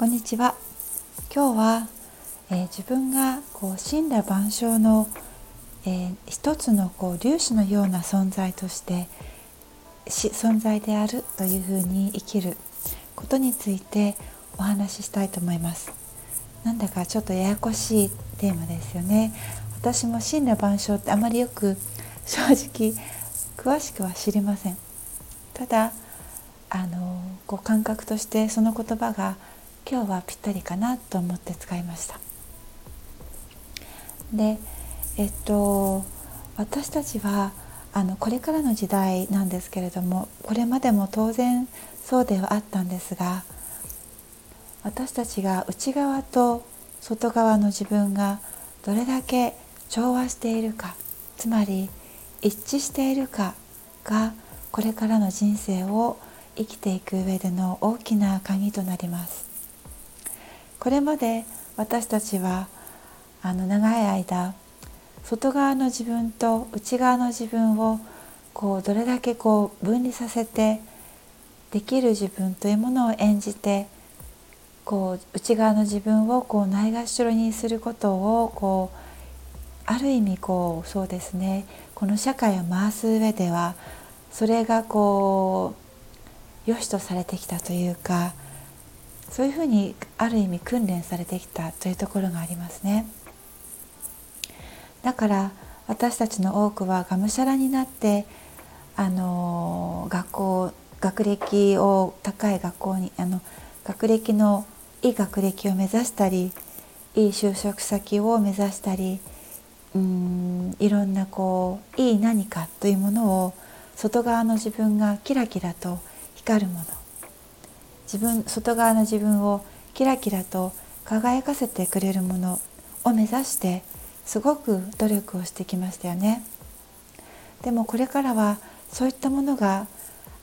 こんにちは。今日は、えー、自分がこう神羅万象の、えー、一つのこう粒子のような存在として存在であるというふうに生きることについてお話ししたいと思います。なんだかちょっとややこしいテーマですよね。私も神羅万象ってあまりよく正直詳しくは知りません。ただあのこう感覚としてその言葉が今日はぴったりかなと思って使いました。でえっと私たちはあのこれからの時代なんですけれどもこれまでも当然そうではあったんですが私たちが内側と外側の自分がどれだけ調和しているかつまり一致しているかがこれからの人生を生きていく上での大きな鍵となります。これまで私たちはあの長い間外側の自分と内側の自分をこうどれだけこう分離させてできる自分というものを演じてこう内側の自分をこうないがしろにすることをこうある意味こうそうですねこの社会を回す上ではそれがこう良しとされてきたというかそういうふうにある意味訓練されてきたというところがありますね。だから私たちの多くはがむしゃらになってあの学校学歴を高い学校にあの学歴のいい学歴を目指したりいい就職先を目指したりうんいろんなこういい何かというものを外側の自分がキラキラと光るもの自分外側の自分をキラキラと輝かせてくれるものを目指してすごく努力をしてきましたよね。でもこれからはそういったものが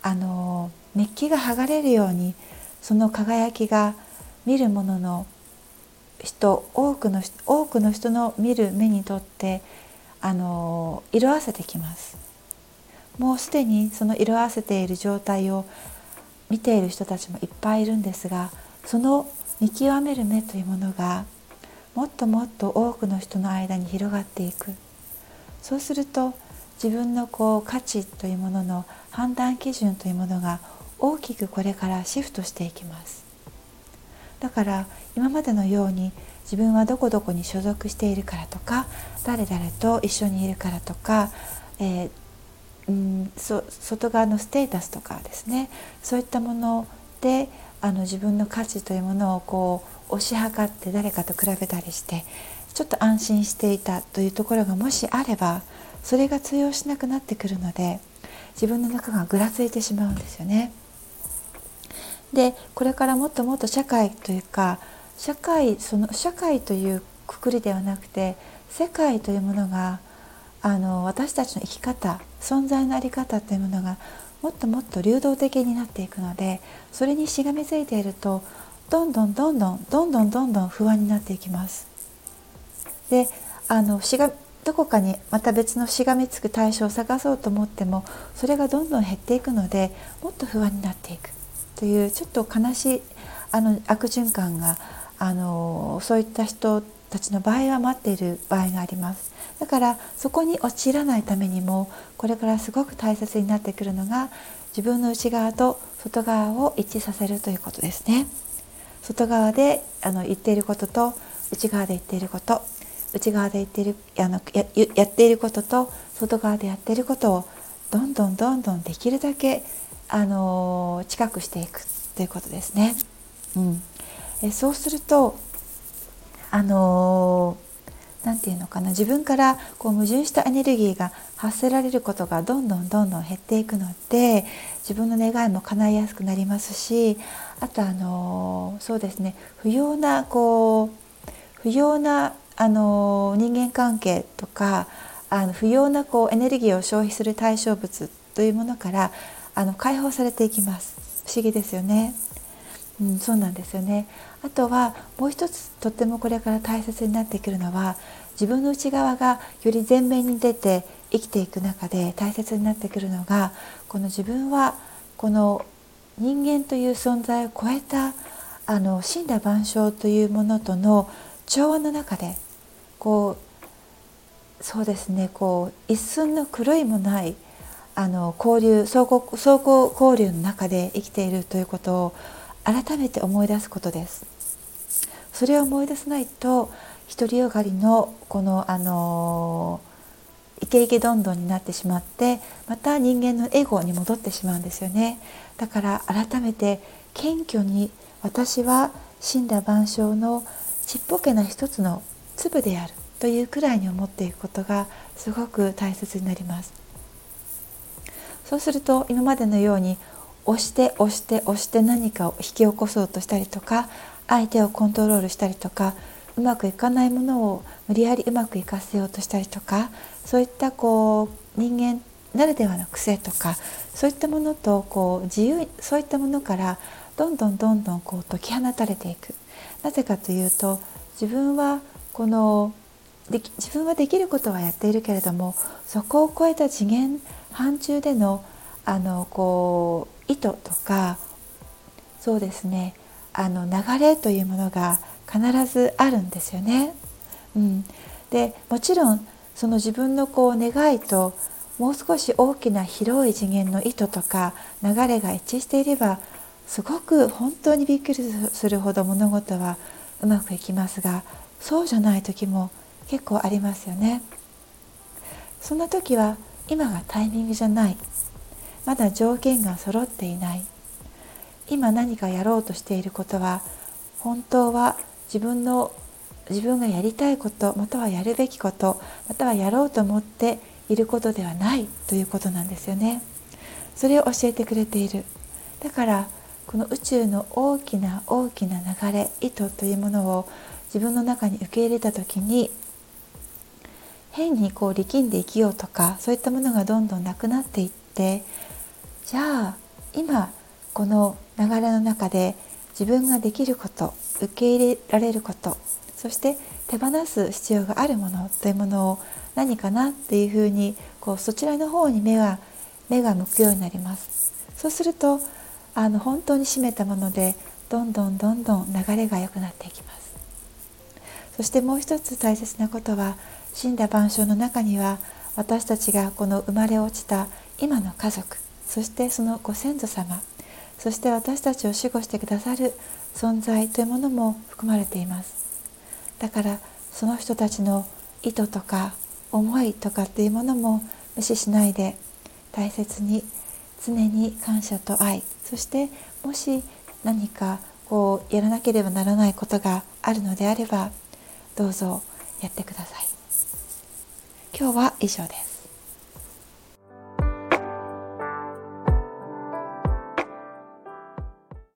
あのメッキが剥がれるようにその輝きが見るものの人多くの多くの人の見る目にとってあの色あせてきますもうすでにその色あせている状態を見ている人たちもいっぱいいるんですがその見極める目というものがもっともっと多くの人の間に広がっていく。そうすると自分のこう価値というものの判断基準というものが大きくこれからシフトしていきます。だから今までのように自分はどこどこに所属しているからとか誰々と一緒にいるからとか、えー、うんそ外側のステータスとかですねそういったものであの自分の価値というものをこう推し量って誰かと比べたりしてちょっと安心していたというところがもしあればそれが通用しなくなってくるので自分の中がぐらついてしまうんですよね。でこれからもっともっと社会というか社会その社会というくくりではなくて世界というものがあの私たちの生き方存在の在り方というものがもっともっと流動的になっていくのでそれにしがみついているとどんどんどんどんどんどんどんどん不安になっていきます。であのしがどこかにまた別のしがみつく対象を探そうと思ってもそれがどんどん減っていくのでもっと不安になっていくというちょっと悲しいあの悪循環があのそういった人たちの場合は待っている場合があります。だからそこに陥らないためにもこれからすごく大切になってくるのが自分の内側と外側を一致させるということですね。外側であの言っていることと内側で言っていること内側で言っているあのややっていることと外側でやっていることをどんどんどんどんできるだけあの近くしていくということですね。うん、えそうするとあの何て言うのかな自分からこう矛盾したエネルギーが発せられることがどんどんどんどん減っていくので自分の願いも叶いやすくなりますしあとあのそうですね不要なこう不要なあの人間関係とかあの不要なこうエネルギーを消費する対象物というものからあの解放されていきます不思議ですよね。うん、そうなんですよねあとはもう一つとってもこれから大切になってくるのは自分の内側がより前面に出て生きていく中で大切になってくるのがこの自分はこの人間という存在を超えたあの死んだ万象というものとの調和の中でこうそうですねこう一寸の狂いもないあの交流相互相互交流の中で生きているということを改めて思い出すことです。それを思い出さないと独りよがりのこのあのイケイケどんどんになってしまってまた人間のエゴに戻ってしまうんですよねだから改めて謙虚に私は死んだ万象のちっぽけな一つの粒であるというくらいに思っていくことがすごく大切になりますそうすると今までのように押して押して押して何かを引き起こそうとしたりとか相手をコントロールしたりとかうまくいかないものを無理やりうまくいかせようとしたりとかそういったこう人間ならではの癖とかそういったものとこう自由そういったものからどんどんどんどんこう解き放たれていく。なぜかというと自分はこので自分はできることはやっているけれどもそこを超えた次元範疇でのあのこう意図とかそうですねあの流れというものが必ずあるんですよね。うん、でもちろんその自分のこう願いともう少し大きな広い次元の意図とか流れが一致していればすごく本当にびっくりするほど物事はうまくいきますがそうじゃない時も結構ありますよね。そんな時は今がタイミングじゃないまだ条件が揃っていない今何かやろうとしていることは本当は自分の自分がやりたいことまたはやるべきことまたはやろうと思っていることではないということなんですよね。それを教えてくれているだからこの宇宙の大きな大きな流れ意図というものを自分の中に受け入れた時に変にこう力んで生きようとかそういったものがどんどんなくなっていってじゃあ今この流れの中で自分ができること受け入れられることそして手放す必要があるものというものを何かなっていうふうにこうそちらの方に目が目が向くようになります。そうするとあの本当に締めたものでどんどんどんどん流れが良くなっていきます。そしてもう一つ大切なことは死んだ万象の中には私たちがこの生まれ落ちた今の家族。そしてそのご先祖様そして私たちを守護してくださる存在というものも含まれていますだからその人たちの意図とか思いとかっていうものも無視しないで大切に常に感謝と愛そしてもし何かこうやらなければならないことがあるのであればどうぞやってください。今日は以上です